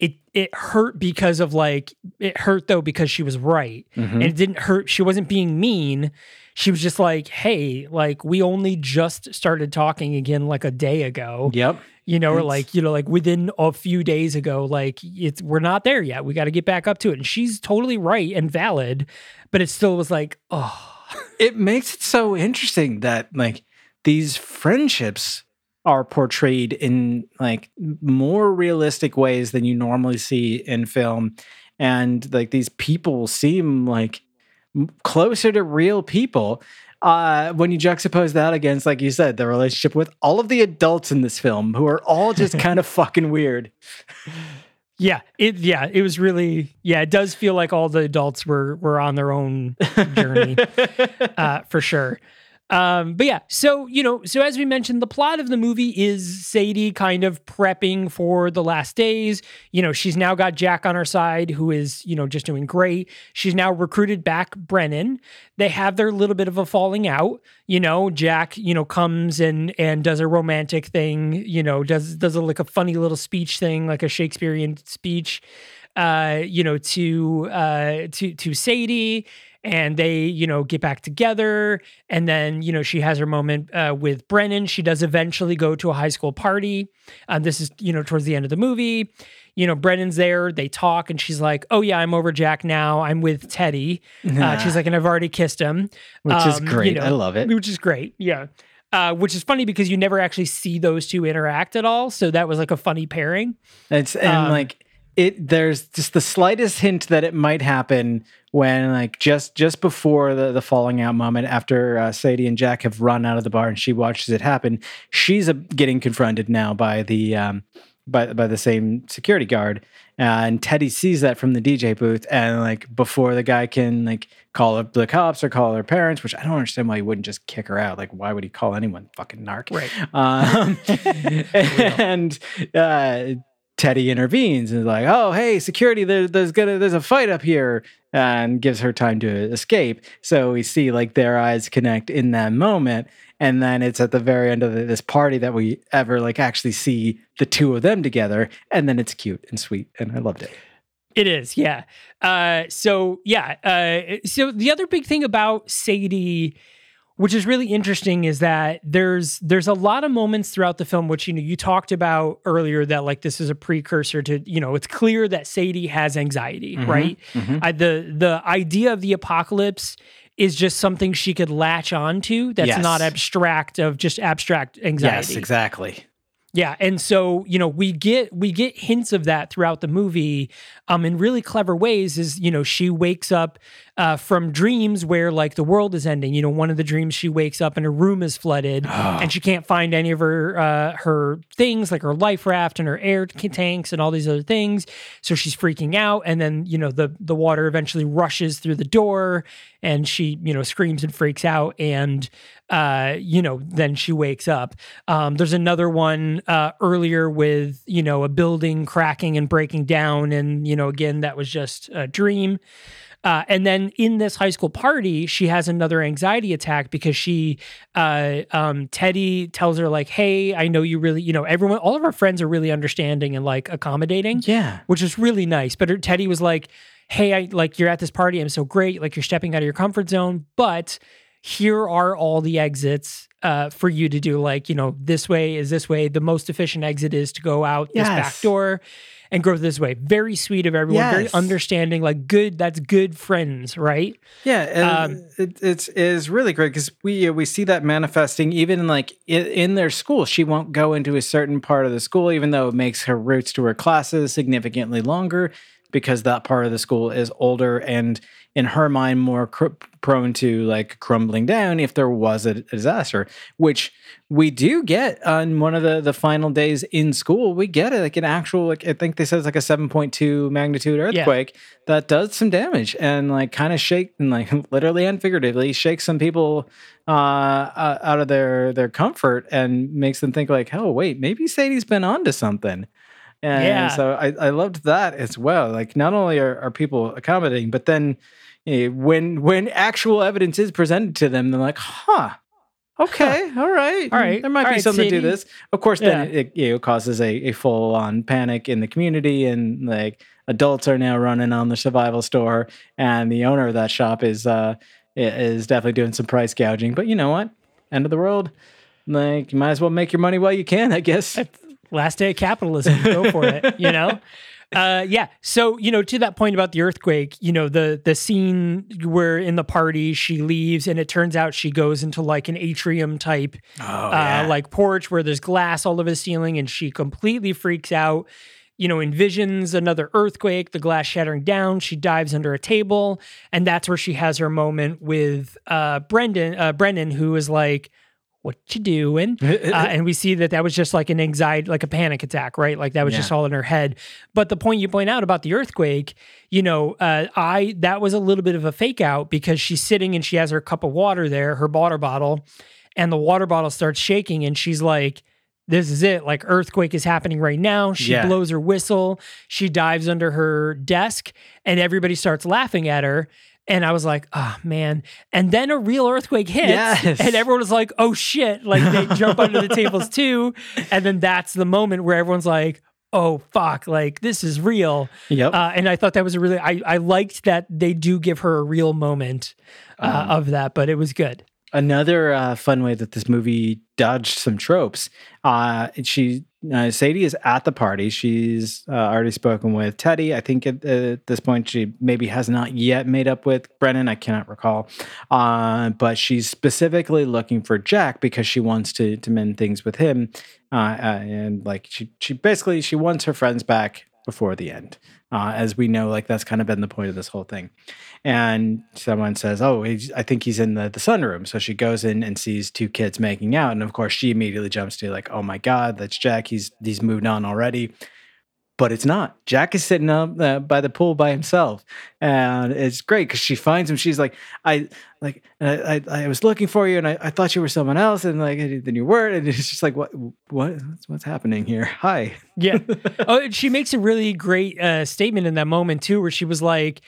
it it hurt because of like it hurt though because she was right. Mm-hmm. And it didn't hurt. She wasn't being mean. She was just like, hey, like we only just started talking again like a day ago. Yep. You know, or like, you know, like within a few days ago, like it's we're not there yet. We got to get back up to it. And she's totally right and valid, but it still was like, oh It makes it so interesting that like these friendships are portrayed in like more realistic ways than you normally see in film and like these people seem like closer to real people uh when you juxtapose that against like you said the relationship with all of the adults in this film who are all just kind of fucking weird Yeah, it yeah, it was really yeah, it does feel like all the adults were were on their own journey. uh for sure. Um but yeah, so you know, so as we mentioned the plot of the movie is Sadie kind of prepping for the last days. You know, she's now got Jack on her side who is, you know, just doing great. She's now recruited back Brennan. They have their little bit of a falling out. You know, Jack, you know, comes and and does a romantic thing, you know, does does a like a funny little speech thing, like a Shakespearean speech uh, you know, to uh to to Sadie. And they, you know, get back together. And then, you know, she has her moment uh, with Brennan. She does eventually go to a high school party. Um, this is, you know, towards the end of the movie. You know, Brennan's there. They talk, and she's like, "Oh yeah, I'm over Jack now. I'm with Teddy." Uh, she's like, "And I've already kissed him," which is Um, you great. know, I love it. which is great. Yeah. Uh, which is funny because you never actually see those two interact at all. So that was like a funny pairing. It's and Um, like it. There's just the slightest hint that it might happen when like just just before the the falling out moment after uh, Sadie and Jack have run out of the bar and she watches it happen. She's uh, getting confronted now by the um by by the same security guard. Uh, and Teddy sees that from the DJ booth, and like before the guy can like call up the cops or call her parents, which I don't understand why he wouldn't just kick her out. Like, why would he call anyone fucking narc? Right. Um, and uh, Teddy intervenes and is like, "Oh, hey, security! There, there's gonna there's a fight up here," and gives her time to escape. So we see like their eyes connect in that moment, and then it's at the very end of the, this party that we ever like actually see the two of them together, and then it's cute and sweet, and I loved it. It is, yeah. Uh, so yeah. Uh, so the other big thing about Sadie, which is really interesting, is that there's there's a lot of moments throughout the film, which you know you talked about earlier, that like this is a precursor to you know it's clear that Sadie has anxiety, Mhm, right? mhm. I, the the idea of the apocalypse is just something she could latch onto that's Yes. not abstract of just abstract anxiety. Yes, exactly. Yeah, and so you know we get we get hints of that throughout the movie, um, in really clever ways. Is you know she wakes up uh, from dreams where like the world is ending. You know, one of the dreams she wakes up and her room is flooded, and she can't find any of her uh, her things like her life raft and her air tanks and all these other things. So she's freaking out, and then you know the the water eventually rushes through the door, and she you know screams and freaks out, and uh, you know, then she wakes up. Um, there's another one uh, earlier with, you know, a building cracking and breaking down. And, you know, again, that was just a dream. Uh, and then in this high school party, she has another anxiety attack because she, uh, um, Teddy tells her, like, hey, I know you really, you know, everyone, all of our friends are really understanding and like accommodating Yeah. which is really nice. But her, Teddy was like, "Hey, I like you're at this party. I'm so great. Like you're stepping out of your comfort zone, but here are all the exits uh, for you to do. Like you know, this way is this way. The most efficient exit is to go out this back door." And go this way. Very sweet of everyone. Very understanding. Like good. That's good friends, right? Yeah, and Um, it, it's is really great because we uh, we see that manifesting even like in, in their school. She won't go into a certain part of the school, even though it makes her routes to her classes significantly longer because that part of the school is older and in her mind more cr- prone to like crumbling down if there was a, disaster which we do get on one of the the final days in school. We get it like an actual like i think they said it's like a 7.2 magnitude earthquake that does some damage and like kind of shake and like literally and figuratively shake some people uh, uh out of their their comfort and makes them think like oh wait maybe sadie's been onto something and Yeah. so I, I loved that as well. Like not only are, are people accommodating, but then eh, when when actual evidence is presented to them, they're like, huh. Okay, all right, All right, There might all be right, something to Sadie. this. Of course, then Yeah. it, you know, causes a, a full on panic in the community, and like adults are now running on the survival store, and the owner of that shop is uh is definitely doing some price gouging. But you know what? End of the world. Like you might as well make your money while you can, I guess. Last day of capitalism go for it you know? Uh yeah so you know to that point about the earthquake you know the the scene where in the party she leaves and it turns out she goes into like an atrium type Oh, uh like porch where there's glass all over the ceiling and she completely freaks out you know envisions another earthquake the glass shattering down she dives under a table and that's where she has her moment with uh Brennan uh Brennan who is like what you doing uh, and we see that that was just like an anxiety, like a panic attack, right? Like that was just all in her head. But the point you point out about the earthquake, you know, uh, I that was a little bit of a fake out because she's sitting and she has her cup of water there, her water bottle, and the water bottle starts shaking, and she's like. This is it. Like earthquake is happening right now. She Yeah. blows her whistle. She dives under her desk, and everybody starts laughing at her. And I was like, oh man. And then a real earthquake hits. Yes. And everyone was like, oh shit. Like they jump under the tables too. And then that's the moment where everyone's like, oh fuck, like this is real. Yep. Uh, and I thought that was a really I I liked that they do give her a real moment uh, Um, of that, but it was good. Another uh, fun way that this movie dodged some tropes. Uh, she uh, Sadie is at the party. She's uh, already spoken with Teddy. I think at, at this point she maybe has not yet made up with Brennan. I cannot recall. Uh, but she's specifically looking for Jack because she wants to to mend things with him. Uh, uh, and like she she basically she wants her friends back before the end. Uh, as we know, like that's kind of been the point of this whole thing. And someone says, "Oh, I think he's in the the sunroom." So she goes in and sees two kids making out, and of course, she immediately jumps to like, "Oh my god, that's Jack. He's he's moved on already." But it's not. Jack is sitting up uh, by the pool by himself, and it's great because she finds him. She's like, "I like, I, I, I was looking for you, and I, I thought you were someone else, and like, then you weren't." And it's just like, "What, what, what's happening here?" Hi. Yeah. oh, she makes a really great uh, statement in that moment too, where she was like,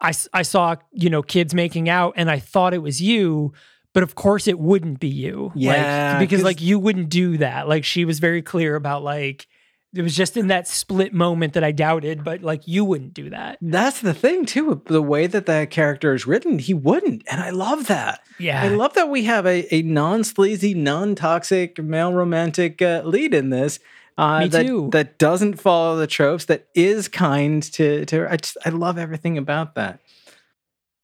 "I, I saw, you know, kids making out and I thought it was you, but of course it wouldn't be you. Yeah, Like, because 'cause- like you wouldn't do that. Like she was very clear about like, it was just in that split moment that I doubted, but like you wouldn't do that. That's the thing too. The way that that character is written, he wouldn't, and I love that. Yeah. I love that we have a, a non sleazy, non toxic male romantic uh, lead in this. Uh, Me that, too. That doesn't follow the tropes. That is kind to to. her. I just I love everything about that.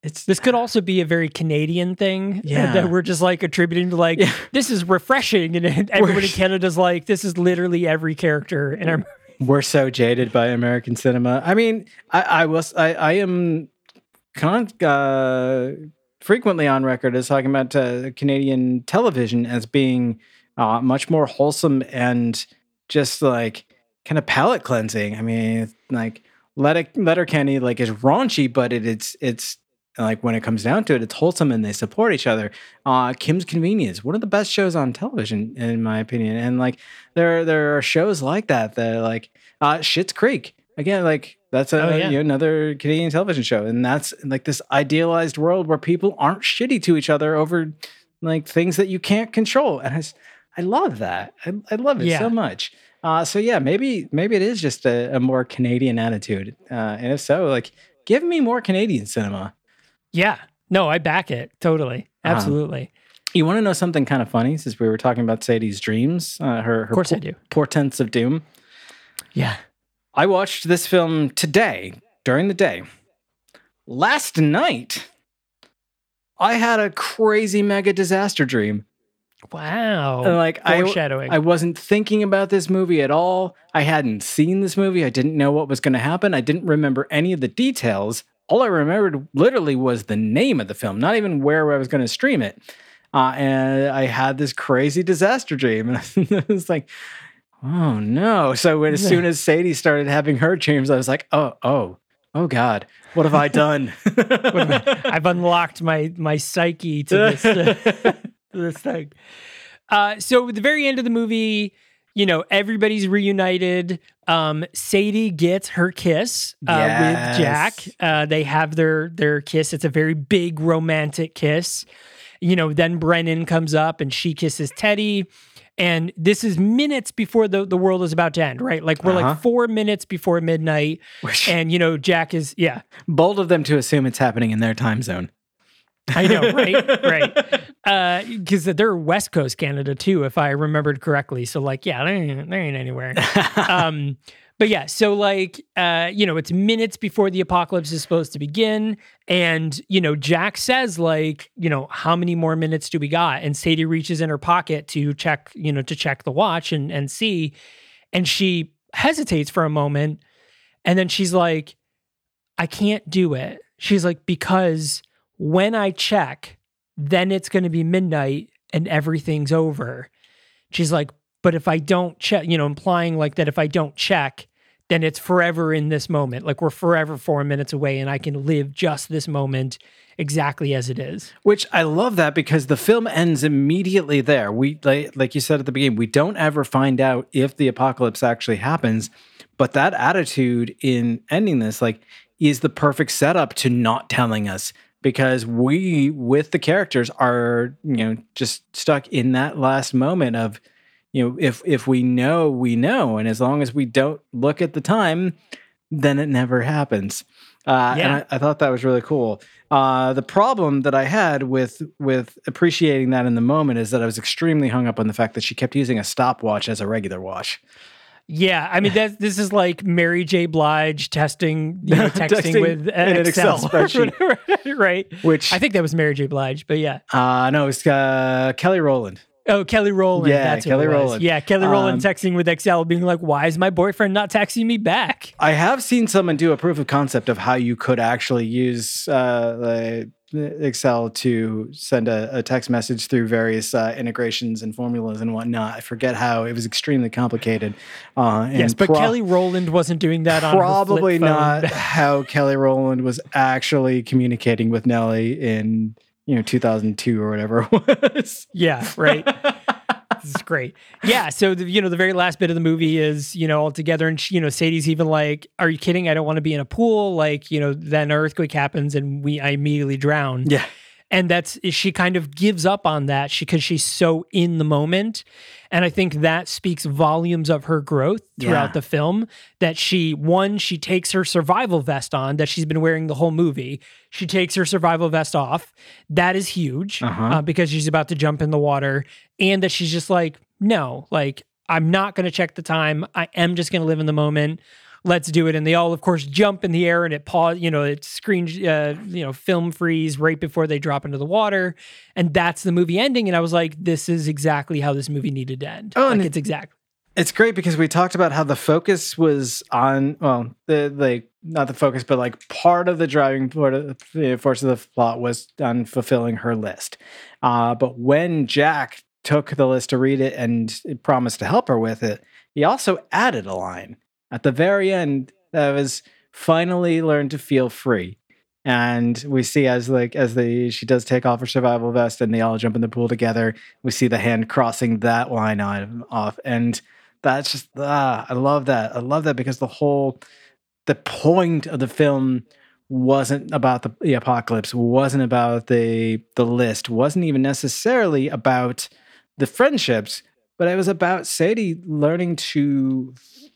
It's This could also be a very Canadian thing uh, Yeah. that we're just like attributing to like Yeah. this is refreshing, and everyone in We're- Canada's like this is literally every character in our we're so jaded by American cinema. I mean, I, I was I, I am con- uh, frequently on record as talking about uh, Canadian television as being uh, much more wholesome and just like kind of palate cleansing. I mean, like Letter Letterkenny like is raunchy, but it, it's it's like when it comes down to it, it's wholesome and they support each other. Uh, Kim's Convenience, one of the best shows on television, in my opinion. And like there there are shows like that that like uh, Schitt's Creek. Again, like that's a Oh, yeah. you know, another Canadian television show, and that's like this idealized world where people aren't shitty to each other over like things that you can't control. And I, I love that. I, I love it Yeah. so much. Uh, so yeah, maybe maybe it is just a, a more Canadian attitude, uh, and if so, like give me more Canadian cinema. Yeah. No, I back it totally. Uh-huh. Absolutely. You want to know something kind of funny? Since we were talking about Sadie's dreams, uh, her her Of course I do. portents of doom. Yeah. I watched this film today during the day. Last night, I had a crazy mega disaster dream. Wow. And, like I, Foreshadowing. I wasn't thinking about this movie at all. I hadn't seen this movie. I didn't know what was going to happen. I didn't remember any of the details. All I remembered literally was the name of the film, not even where I was going to stream it. Uh, and I had this crazy disaster dream, and it was like, oh no! So when, as soon as Sadie started having her dreams, I was like, oh, oh, oh God, what have I done? I've unlocked my my psyche to this to this thing. Uh, so at the very end of the movie, you know, everybody's reunited. Um, Sadie gets her kiss uh, Yes. with Jack. Uh, they have their their kiss. It's a very big romantic kiss. You know, then Brennan comes up and she kisses Teddy. And this is minutes before the, the world is about to end, right? Like we're Uh-huh. like four minutes before midnight. And you know, Jack is yeah, Bold of them to assume it's happening in their time zone. I know, right? right. Because they're West Coast Canada too, if I remembered correctly. So, like, yeah, they ain't, ain't anywhere. um, but yeah, so like, uh, you know, it's minutes before the apocalypse is supposed to begin, and you know, Jack says like, you know, how many more minutes do we got? And Sadie reaches in her pocket to check, you know, to check the watch and and see, and she hesitates for a moment, and then she's like, I can't do it. She's like, because when I check, then it's going to be midnight and everything's over. She's like, but if I don't check, you know, implying like that if I don't check, then it's forever in this moment. Like we're forever four minutes away and I can live just this moment exactly as it is. Which I love that because the film ends immediately there. We like, like you said at the beginning, we don't ever find out if the apocalypse actually happens, but that attitude in ending this like is the perfect setup to not telling us because we with the characters are, you know, just stuck in that last moment of you know, if if we know, we know, and as long as we don't look at the time, then it never happens. Uh, Yeah. And I, I thought that was really cool. Uh, the problem that I had with with appreciating that in the moment is that I was extremely hung up on the fact that she kept using a stopwatch as a regular watch. Yeah, I mean that this is like Mary J. Blige testing, you know, texting, Texting with an Excel Excel, spreadsheet. right? Which I think that was Mary J. Blige, but yeah. uh, no, it's uh, Kelly Rowland. Oh, Kelly Rowland. Yeah, that's Kelly. Rowland. Yeah, Kelly Rowland Um, texting with Excel, being like, "Why is my boyfriend not texting me back?" I have seen someone do a proof of concept of how you could actually use uh, like, Excel to send a, a text message through various uh, integrations and formulas and whatnot. I forget how. It was extremely complicated. Uh, and yes, but pro- Kelly Rowland wasn't doing that probably not how Kelly Rowland was actually communicating with Nelly in you know 2002 or whatever it was. yeah, right. this is great. Yeah. So the, you know, the very last bit of the movie is you know all together, and she, you know, Sadie's even like, "Are you kidding? I don't want to be in a pool." Like, you know, then an earthquake happens, and we I immediately drown. Yeah. And that's she kind of gives up on that because she's so in the moment. And i think that speaks volumes of her growth throughout Yeah. the film that she one she takes her survival vest on that she's been wearing the whole movie. She takes her survival vest off. That is huge Uh-huh. uh, because she's about to jump in the water and that she's just like no like i'm not going to check the time. I am just going to live in the moment let's do it. And they all, of course, jump in the air and it pause, you know, it screen, uh, you know, film freeze right before they drop into the water. And that's the movie ending. And I was like, this is exactly how this movie needed to end. Oh, like, and it's exact. It's great because we talked about how the focus was on well, the like not the focus, but like part of the driving part of the force of the plot was on fulfilling her list. Uh, but when Jack took the list to read it and promised to help her with it, he also added a line at the very end that was finally learn to feel free. And we see as like as the she does take off her survival vest and they all jump in the pool together. We see the hand crossing that line item off, and that's just ah, I love that. I love that because the whole the point of the film wasn't about the, the apocalypse, wasn't about the the list, wasn't even necessarily about the friendships, but it was about Sadie learning to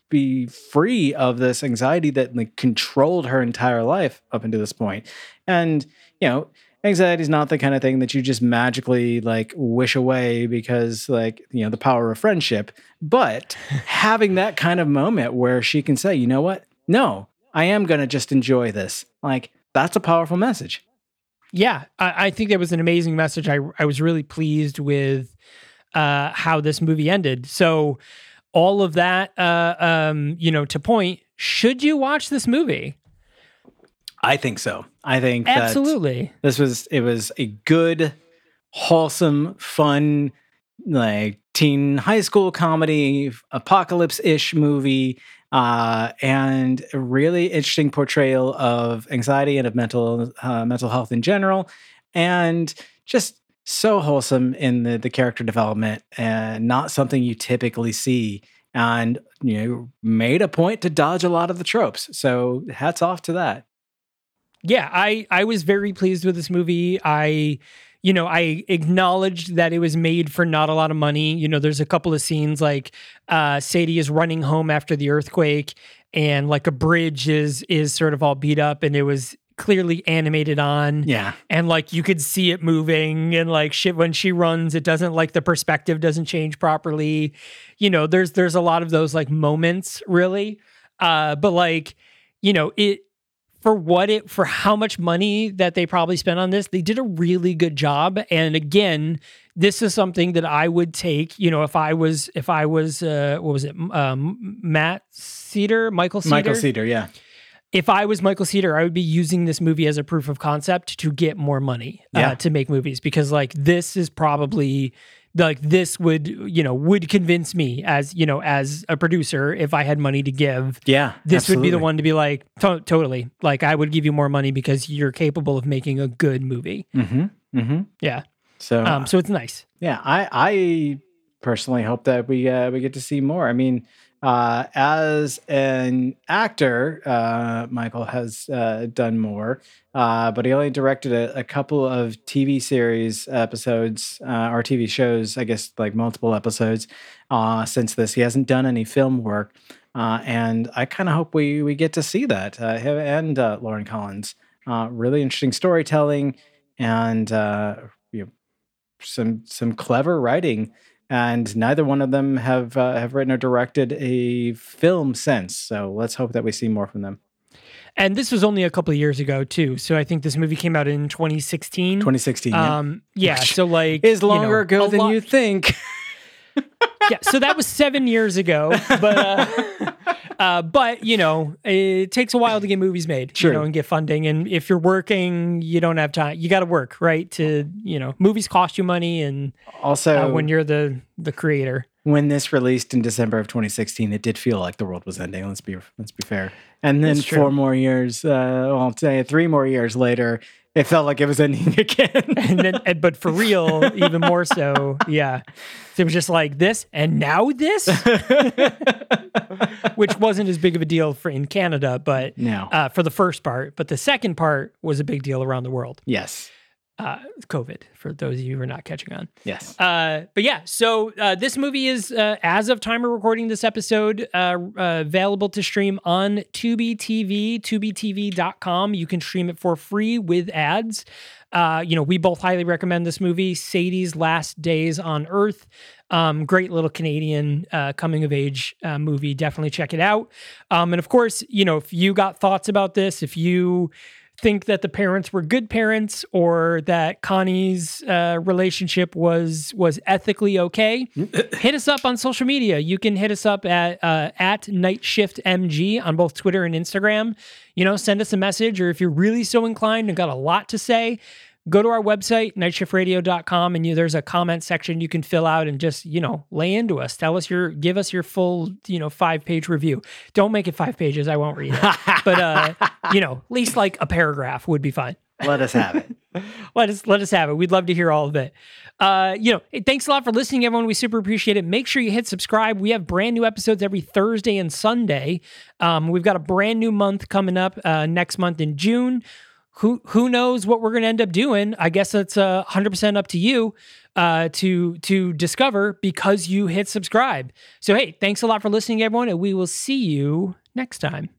be free of this anxiety that like controlled her entire life up until this point. And you know, anxiety is not the kind of thing that you just magically like wish away because like you know the power of friendship but having that kind of moment where she can say you know what no i am going to just enjoy this like that's a powerful message Yeah, I, I think that was an amazing message. I I was really pleased with uh, how this movie ended. So all of that, uh, um, you know, to point, should you watch this movie? i think so i think that Absolutely. this was it was a good wholesome fun like teen high school comedy apocalypse-ish movie uh, and a really interesting portrayal of anxiety and of mental uh, mental health in general and just so wholesome in the, the character development and not something you typically see and you know made a point to dodge a lot of the tropes so hats off to that. Yeah i i was very pleased with this movie. I you know i acknowledged that it was made for not a lot of money. You know there's a couple of scenes like uh sadie is running home after the earthquake and like a bridge is is sort of all beat up and it was clearly animated on. Yeah. And like you could see it moving and like shit when she runs it doesn't like the perspective doesn't change properly. You know there's there's a lot of those like moments really. Uh but like you know it for what it for how much money that they probably spent on this they did a really good job. And again this is something that i would take you know if i was if i was uh what was it um matt cedar? Michael Seater? Michael Seater yeah if I was Michael Seater, I would be using this movie as a proof of concept to get more money Yeah. uh, to make movies because like this is probably like this would you know would convince me as you know as a producer if I had money to give. yeah This would be the one to be like to- totally like I would give you more money because you're capable of making a good movie. Mm-hmm. Mm-hmm. Yeah. So Um. So it's nice. yeah, I I personally hope that we uh, we get to see more. I mean, Uh, as an actor, uh, Michael has uh, done more, uh, but he only directed a, a couple of TV series episodes uh, or TV shows, I guess, like multiple episodes uh, since this. He hasn't done any film work, uh, and I kind of hope we we get to see that. Him and Lauren Collins, uh, really interesting storytelling, and uh, you know, some some clever writing and neither one of them have uh, have written or directed a film since. So let's hope that we see more from them. And this was only a couple of years ago too. So I think this movie came out in 2016. 2016 yeah. Um, yeah. So like is you longer know, ago than you think. yeah, so that was seven years ago, but uh, uh, but you know, it takes a while to get movies made, Sure. you know, and get funding. And if you're working, you don't have time. You got to work, right? To you know, movies cost you money, and also, uh, when you're the the creator, when this released in December of 2016, it did feel like the world was ending. Let's be let's be fair. And then four more years, uh, well, I'll say three more years later, it felt like it was ending again. and then and, but for real, even more so, yeah. So it was just like this, and now this, which wasn't as big of a deal for in Canada, but no. uh, for the first part, but the second part was a big deal around the world. yes. Uh, COVID, for those of you who are not catching on. Yes. Uh, but yeah, so uh, this movie is, uh, as of time of recording this episode, uh, uh, available to stream on Tubi TV, tubitv.com. You can stream it for free with ads. Uh, you know, we both highly recommend this movie, Sadie's Last Days on Earth. Um, great little Canadian uh, coming of age uh, movie. Definitely check it out. Um, and of course, you know, if you got thoughts about this, if you think that the parents were good parents or that Connie's uh, relationship was was ethically okay, hit us up on social media. You can hit us up at uh, at Night Shift MG on both Twitter and Instagram. You know, send us a message, or if you're really so inclined and got a lot to say, go to our website nightshiftradio.com and you, there's a comment section you can fill out and just you know lay into us. Tell us your give us your full you know five page review. Don't make it five pages. I won't read it. But uh you know at least like a paragraph would be fine. Let us have it. let us let us have it. We'd love to hear all of it. Uh you know thanks a lot for listening everyone. We super appreciate it. Make sure you hit subscribe. We have brand new episodes every thursday and sunday. Um we've got a brand new month coming up uh next month in june who who knows what we're going to end up doing. I guess it's uh, 100% up to you uh, to to discover because you hit subscribe. So hey thanks a lot for listening everyone and we will see you next time